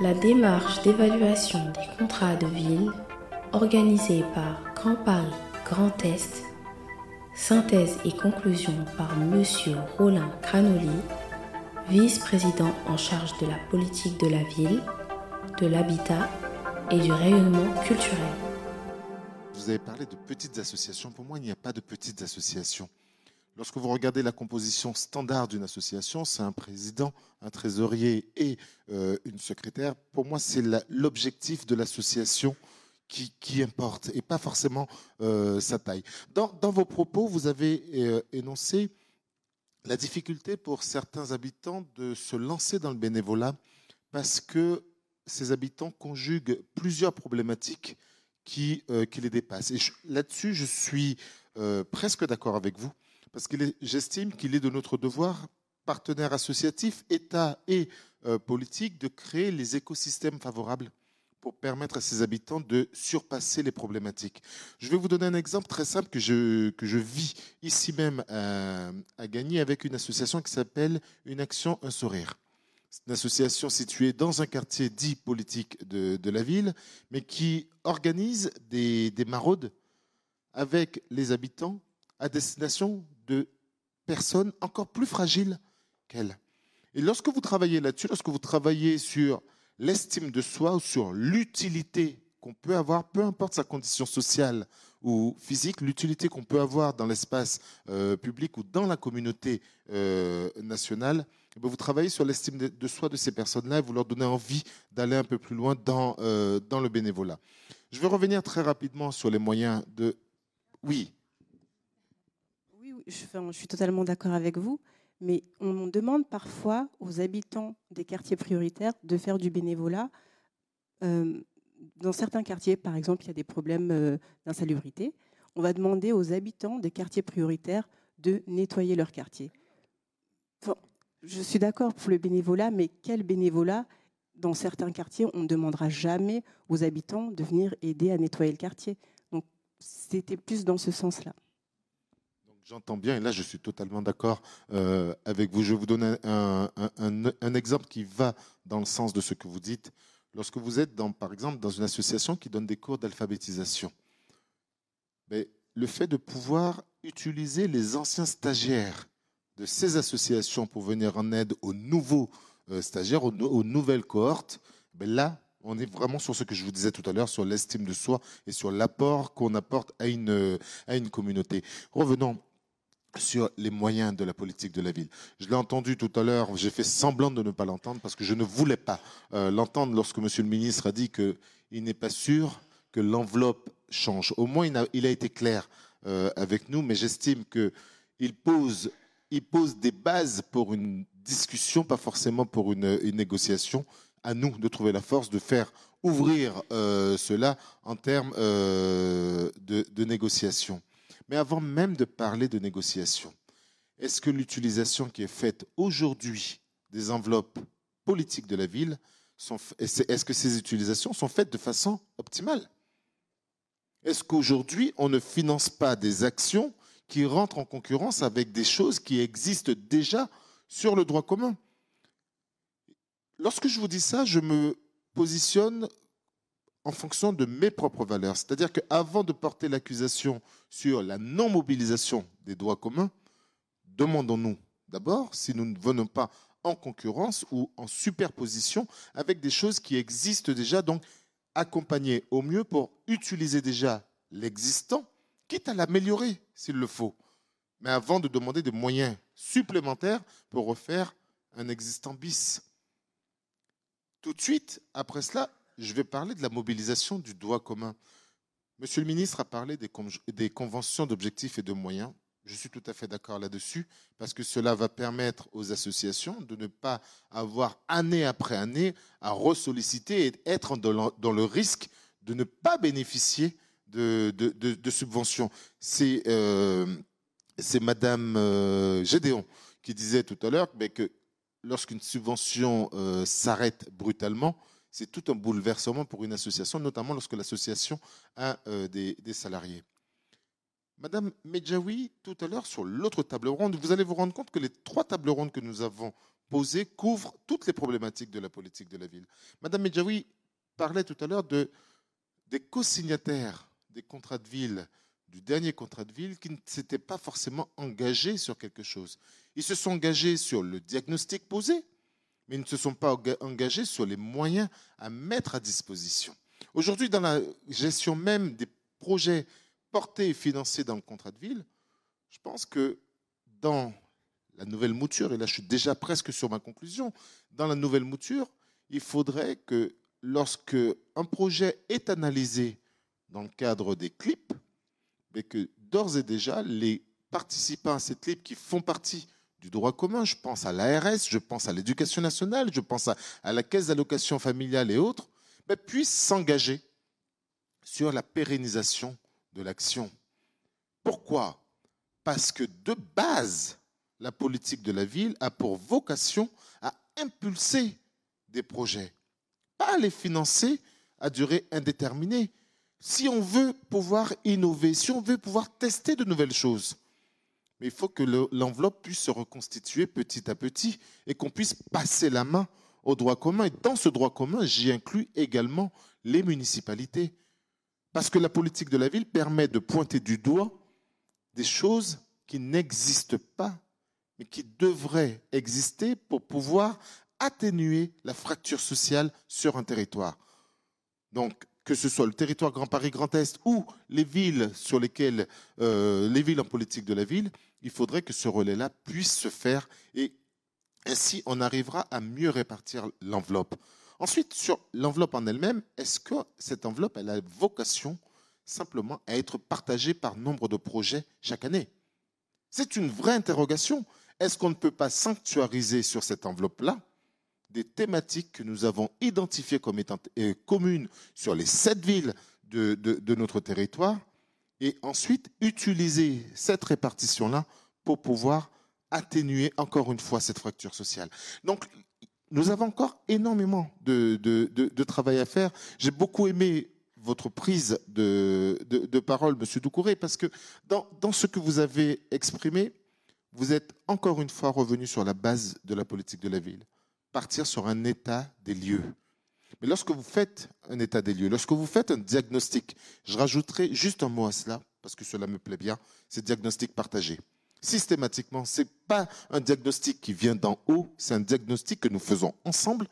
La démarche d'évaluation des contrats de ville, organisée par Grand Paris Grand Est, synthèse et conclusion par M. Roland Cranoli, vice-président en charge de la politique de la ville, de l'habitat et du rayonnement culturel. Vous avez parlé de petites associations. Pour moi, il n'y a pas de petites associations. Lorsque vous regardez la composition standard d'une association, c'est un président, un trésorier et euh, une secrétaire. Pour moi, c'est l'objectif de l'association qui, importe et pas forcément euh, sa taille. Dans, vos propos, vous avez euh, énoncé la difficulté pour certains habitants de se lancer dans le bénévolat parce que ces habitants conjuguent plusieurs problématiques qui, qui les dépassent. Et là-dessus, je suis presque d'accord avec vous parce que j'estime qu'il est de notre devoir, partenaires associatifs, État et euh, politique, de créer les écosystèmes favorables pour permettre à ses habitants de surpasser les problématiques. Je vais vous donner un exemple très simple que je, que je vis ici même à, Gagny avec une association qui s'appelle Une Action, un Sourire. C'est une association située dans un quartier dit politique de, de la ville, mais qui organise des, des maraudes avec les habitants à destination de personnes encore plus fragiles qu'elle. Et lorsque vous travaillez là-dessus, lorsque vous travaillez sur l'estime de soi ou sur l'utilité qu'on peut avoir, peu importe sa condition sociale ou physique, l'utilité qu'on peut avoir dans l'espace euh, public ou dans la communauté euh, nationale, eh ben, vous travaillez sur l'estime de, soi de ces personnes-là et vous leur donnez envie d'aller un peu plus loin dans, euh, dans le bénévolat. Je vais revenir très rapidement sur les moyens de... Oui, je, suis totalement d'accord avec vous, mais on demande parfois aux habitants des quartiers prioritaires de faire du bénévolat. Euh, dans certains quartiers, par exemple, il y a des problèmes euh, d'insalubrité. On va demander aux habitants des quartiers prioritaires de nettoyer leur quartier. je suis d'accord pour le bénévolat, mais quel bénévolat Dans certains quartiers, on ne demandera jamais aux habitants de venir aider à nettoyer le quartier? Donc, c'était plus dans ce sens-là. J'entends bien, et là je suis totalement d'accord euh, avec vous. Je vais vous donner un, exemple qui va dans le sens de ce que vous dites. Lorsque vous êtes, dans, par exemple, dans une association qui donne des cours d'alphabétisation, le fait de pouvoir utiliser les anciens stagiaires de ces associations pour venir en aide aux nouveaux euh, stagiaires, aux, aux, nouvelles cohortes, ben là, on est vraiment sur ce que je vous disais tout à l'heure, sur l'estime de soi et sur l'apport qu'on apporte à une, à une communauté. Revenons sur les moyens de la politique de la ville. Je l'ai entendu tout à l'heure, j'ai fait semblant de ne pas l'entendre parce que je ne voulais pas euh, l'entendre lorsque Monsieur le ministre a dit qu'il n'est pas sûr que l'enveloppe change. Au moins, il a, été clair euh, avec nous, mais j'estime qu'il pose, des bases pour une discussion, pas forcément pour une, négociation. À nous de trouver la force de faire ouvrir euh, cela en termes de négociation. Mais avant même de parler de négociation, est-ce que l'utilisation qui est faite aujourd'hui des enveloppes politiques de la ville, est-ce que ces utilisations sont faites de façon optimale? Est-ce qu'aujourd'hui, on ne finance pas des actions qui rentrent en concurrence avec des choses qui existent déjà sur le droit commun? Lorsque je vous dis ça, je me positionne en fonction de mes propres valeurs. C'est-à-dire qu'avant de porter l'accusation sur la non-mobilisation des droits communs, demandons-nous d'abord si nous ne venons pas en concurrence ou en superposition avec des choses qui existent déjà, donc accompagner au mieux pour utiliser déjà l'existant, quitte à l'améliorer s'il le faut. Mais avant de demander des moyens supplémentaires pour refaire un existant bis. Tout de suite, après cela, je vais parler de la mobilisation du droit commun. Monsieur le ministre a parlé des, conventions d'objectifs et de moyens. Je suis tout à fait d'accord là-dessus, parce que cela va permettre aux associations de ne pas avoir année après année à ressolliciter et être dans le, risque de ne pas bénéficier de, subventions. C'est euh, Madame euh, Gédéon qui disait tout à l'heure que lorsqu'une subvention euh, s'arrête brutalement, c'est tout un bouleversement pour une association, notamment lorsque l'association a euh, des, salariés. Madame Medjaoui, tout à l'heure, sur l'autre table ronde, vous allez vous rendre compte que les trois tables rondes que nous avons posées couvrent toutes les problématiques de la politique de la ville. Madame Medjaoui parlait tout à l'heure de, des co-signataires des contrats de ville, du dernier contrat de ville, qui ne s'étaient pas forcément engagés sur quelque chose. Ils se sont engagés sur le diagnostic posé, mais ils ne se sont pas engagés sur les moyens à mettre à disposition. Aujourd'hui, dans la gestion même des projets portés et financés dans le contrat de ville, je pense que dans la nouvelle mouture, et là je suis déjà presque sur ma conclusion, dans la nouvelle mouture, il faudrait que lorsque un projet est analysé dans le cadre des clips, mais que d'ores et déjà, les participants à ces clips qui font partie du droit commun, je pense à l'ARS, je pense à l'éducation nationale, je pense à, la caisse d'allocation familiale et autres, puissent s'engager sur la pérennisation de l'action. Pourquoi? Parce que de base, la politique de la ville a pour vocation à impulser des projets, pas à les financer à durée indéterminée. Si on veut pouvoir innover, si on veut pouvoir tester de nouvelles choses, mais il faut que l'enveloppe puisse se reconstituer petit à petit et qu'on puisse passer la main au droit commun. Et dans ce droit commun, j'y inclus également les municipalités. Parce que la politique de la ville permet de pointer du doigt des choses qui n'existent pas, mais qui devraient exister pour pouvoir atténuer la fracture sociale sur un territoire. Donc, que ce soit le territoire Grand Paris Grand Est ou les villes sur lesquelles, euh, les villes en politique de la ville, il faudrait que ce relais-là puisse se faire et ainsi on arrivera à mieux répartir l'enveloppe. Ensuite, sur l'enveloppe en elle-même, est-ce que cette enveloppe elle a vocation simplement à être partagée par nombre de projets chaque année? C'est une vraie interrogation. Est-ce qu'on ne peut pas sanctuariser sur cette enveloppe-là des thématiques que nous avons identifiées comme étant euh, communes sur les sept villes de, de notre territoire et ensuite utiliser cette répartition-là pour pouvoir atténuer encore une fois cette fracture sociale. Donc, nous avons encore énormément de, travail à faire. J'ai beaucoup aimé votre prise de, parole, Monsieur Doucouré, parce que dans, ce que vous avez exprimé, vous êtes encore une fois revenu sur la base de la politique de la ville, partir sur un état des lieux. Mais lorsque vous faites un état des lieux, lorsque vous faites un diagnostic, je rajouterai juste un mot à cela, parce que cela me plaît bien, c'est diagnostic partagé. Systématiquement, ce n'est pas un diagnostic qui vient d'en haut, c'est un diagnostic que nous faisons ensemble.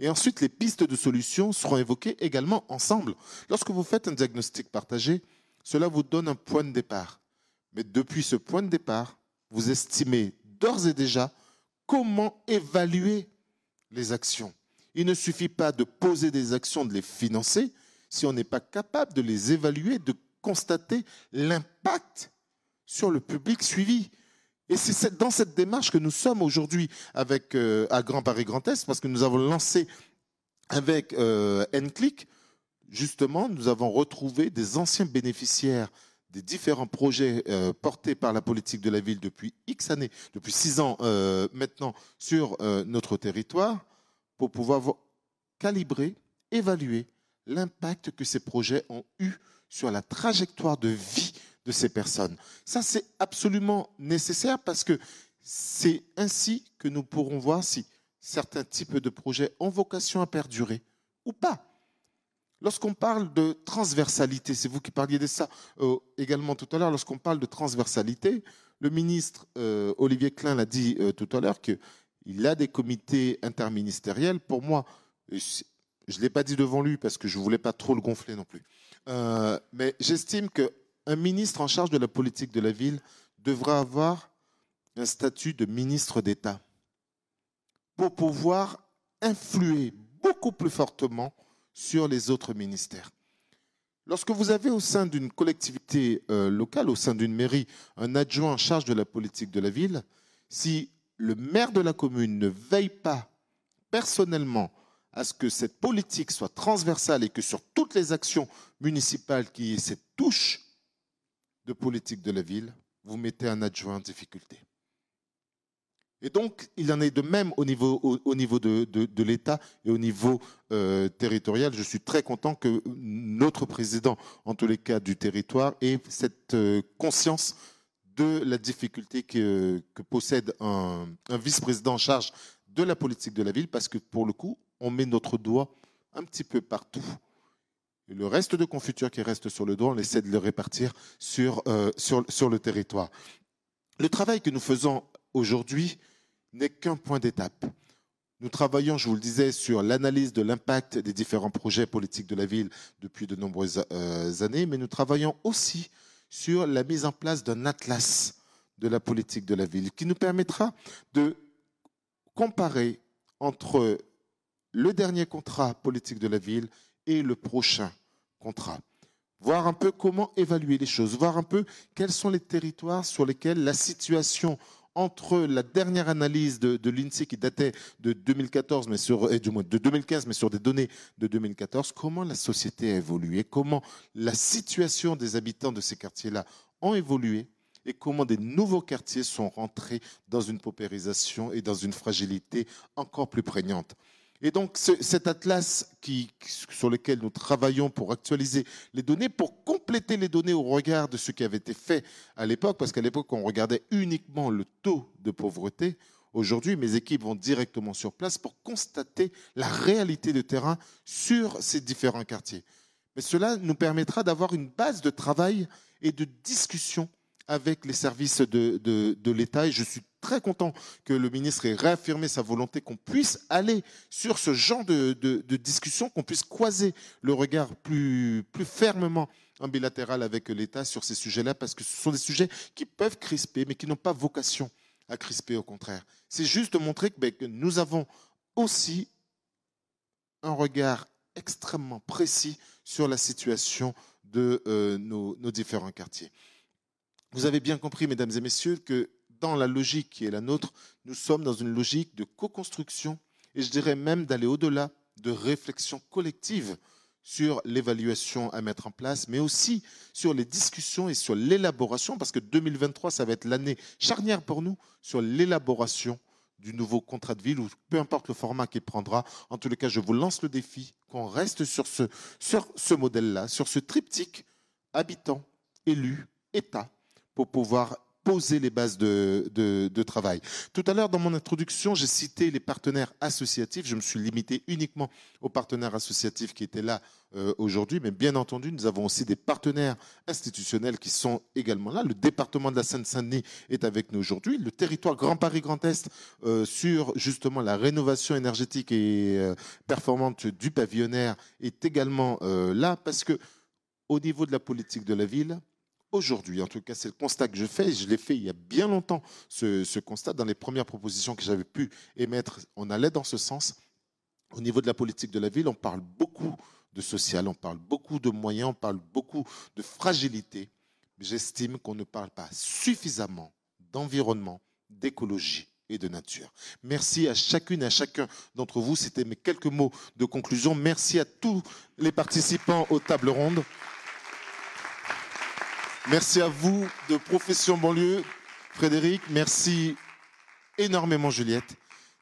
Et ensuite, les pistes de solutions seront évoquées également ensemble. Lorsque vous faites un diagnostic partagé, cela vous donne un point de départ. Mais depuis ce point de départ, vous estimez d'ores et déjà comment évaluer les actions. Il ne suffit pas de poser des actions, de les financer, si on n'est pas capable de les évaluer, de constater l'impact sur le public suivi. Et c'est dans cette démarche que nous sommes aujourd'hui avec euh, à Grand Paris Grand Est, parce que nous avons lancé avec euh, justement, nous avons retrouvé des anciens bénéficiaires des différents projets euh, portés par la politique de la ville depuis X années, depuis six ans euh, maintenant sur notre territoire, pour pouvoir calibrer, évaluer l'impact que ces projets ont eu sur la trajectoire de vie de ces personnes. Ça, c'est absolument nécessaire parce que c'est ainsi que nous pourrons voir si certains types de projets ont vocation à perdurer ou pas. Lorsqu'on parle de transversalité, c'est vous qui parliez de ça euh, également tout à l'heure, lorsqu'on parle de transversalité, le ministre euh, Olivier Klein l'a dit euh, tout à l'heure qu'il a des comités interministériels. Pour moi, je ne l'ai pas dit devant lui parce que je ne voulais pas trop le gonfler non plus. mais j'estime que un ministre en charge de la politique de la ville devra avoir un statut de ministre d'État pour pouvoir influer beaucoup plus fortement sur les autres ministères. Lorsque vous avez au sein d'une collectivité euh, locale, au sein d'une mairie, un adjoint en charge de la politique de la ville, si le maire de la commune ne veille pas personnellement à ce que cette politique soit transversale et que sur toutes les actions municipales qui y cette touche, de politique de la ville, vous mettez un adjoint en difficulté. Et donc, il en est de même au niveau, au, niveau de, de, l'État et au niveau euh, territorial. Je suis très content que notre président, en tous les cas du territoire, ait cette euh, conscience de la difficulté que, possède un, un vice-président en charge de la politique de la ville parce que pour le coup, on met notre doigt un petit peu partout. Et le reste de confiture qui reste sur le doigt, on essaie de le répartir sur, euh, sur, sur le territoire. Le travail que nous faisons aujourd'hui n'est qu'un point d'étape. Nous travaillons, je vous le disais, sur l'analyse de l'impact des différents projets politiques de la ville depuis de nombreuses euh, années, mais nous travaillons aussi sur la mise en place d'un atlas de la politique de la ville qui nous permettra de comparer entre le dernier contrat politique de la ville et le prochain contrat. Voir un peu comment évaluer les choses, voir un peu quels sont les territoires sur lesquels la situation entre la dernière analyse de, l'INSEE qui datait de 2014, mais sur, du moins de 2015, mais sur des données de 2014, comment la société a évolué, comment la situation des habitants de ces quartiers-là ont évolué et comment des nouveaux quartiers sont rentrés dans une paupérisation et dans une fragilité encore plus prégnante. Et donc, cet atlas sur lequel nous travaillons pour actualiser les données, pour compléter les données au regard de ce qui avait été fait à l'époque, parce qu'à l'époque, on regardait uniquement le taux de pauvreté. Aujourd'hui, mes équipes vont directement sur place pour constater la réalité de terrain sur ces différents quartiers. Mais cela nous permettra d'avoir une base de travail et de discussion avec les services de, l'État et je suis très content que le ministre ait réaffirmé sa volonté qu'on puisse aller sur ce genre de, discussion, qu'on puisse croiser le regard plus, fermement en bilatéral avec l'État sur ces sujets-là, parce que ce sont des sujets qui peuvent crisper, mais qui n'ont pas vocation à crisper, au contraire. C'est juste de montrer que, ben, que nous avons aussi un regard extrêmement précis sur la situation de euh, nos différents quartiers. Vous avez bien compris, mesdames et messieurs, que dans la logique qui est la nôtre, nous sommes dans une logique de co-construction et je dirais même d'aller au-delà de réflexion collective sur l'évaluation à mettre en place, mais aussi sur les discussions et sur l'élaboration, parce que 2023, ça va être l'année charnière pour nous sur l'élaboration du nouveau contrat de ville, ou peu importe le format qu'il prendra. En tous les cas, je vous lance le défi qu'on reste sur ce, sur ce modèle-là, sur ce triptyque habitant, élu, État, pour pouvoir poser les bases de, travail. Tout à l'heure, dans mon introduction, j'ai cité les partenaires associatifs. Je me suis limité uniquement aux partenaires associatifs qui étaient là euh, aujourd'hui, mais bien entendu, nous avons aussi des partenaires institutionnels qui sont également là. Le département de la Seine-Saint-Denis est avec nous aujourd'hui. Le territoire Grand Paris Grand Est euh, sur justement la rénovation énergétique et euh, performante du pavillonnaire est également là parce que au niveau de la politique de la ville, aujourd'hui, en tout cas c'est le constat que je fais, je l'ai fait il y a bien longtemps, ce, constat, dans les premières propositions que j'avais pu émettre, on allait dans ce sens. Au niveau de la politique de la ville, on parle beaucoup de social, on parle beaucoup de moyens, on parle beaucoup de fragilité. J'estime qu'on ne parle pas suffisamment d'environnement, d'écologie et de nature. Merci à chacune et à chacun d'entre vous. C'était mes quelques mots de conclusion. Merci à tous les participants aux tables rondes. Merci à vous de Profession Banlieue, Frédéric. Merci énormément, Juliette,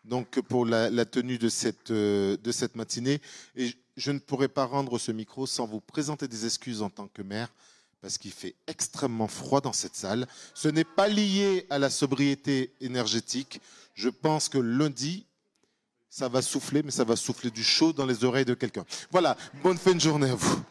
donc pour la, tenue de cette, euh, de matinée. Et je ne pourrais pas rendre ce micro sans vous présenter des excuses en tant que maire, parce qu'il fait extrêmement froid dans cette salle. Ce n'est pas lié à la sobriété énergétique. Je pense que lundi, ça va souffler, mais ça va souffler du chaud dans les oreilles de quelqu'un. Voilà, bonne fin de journée à vous.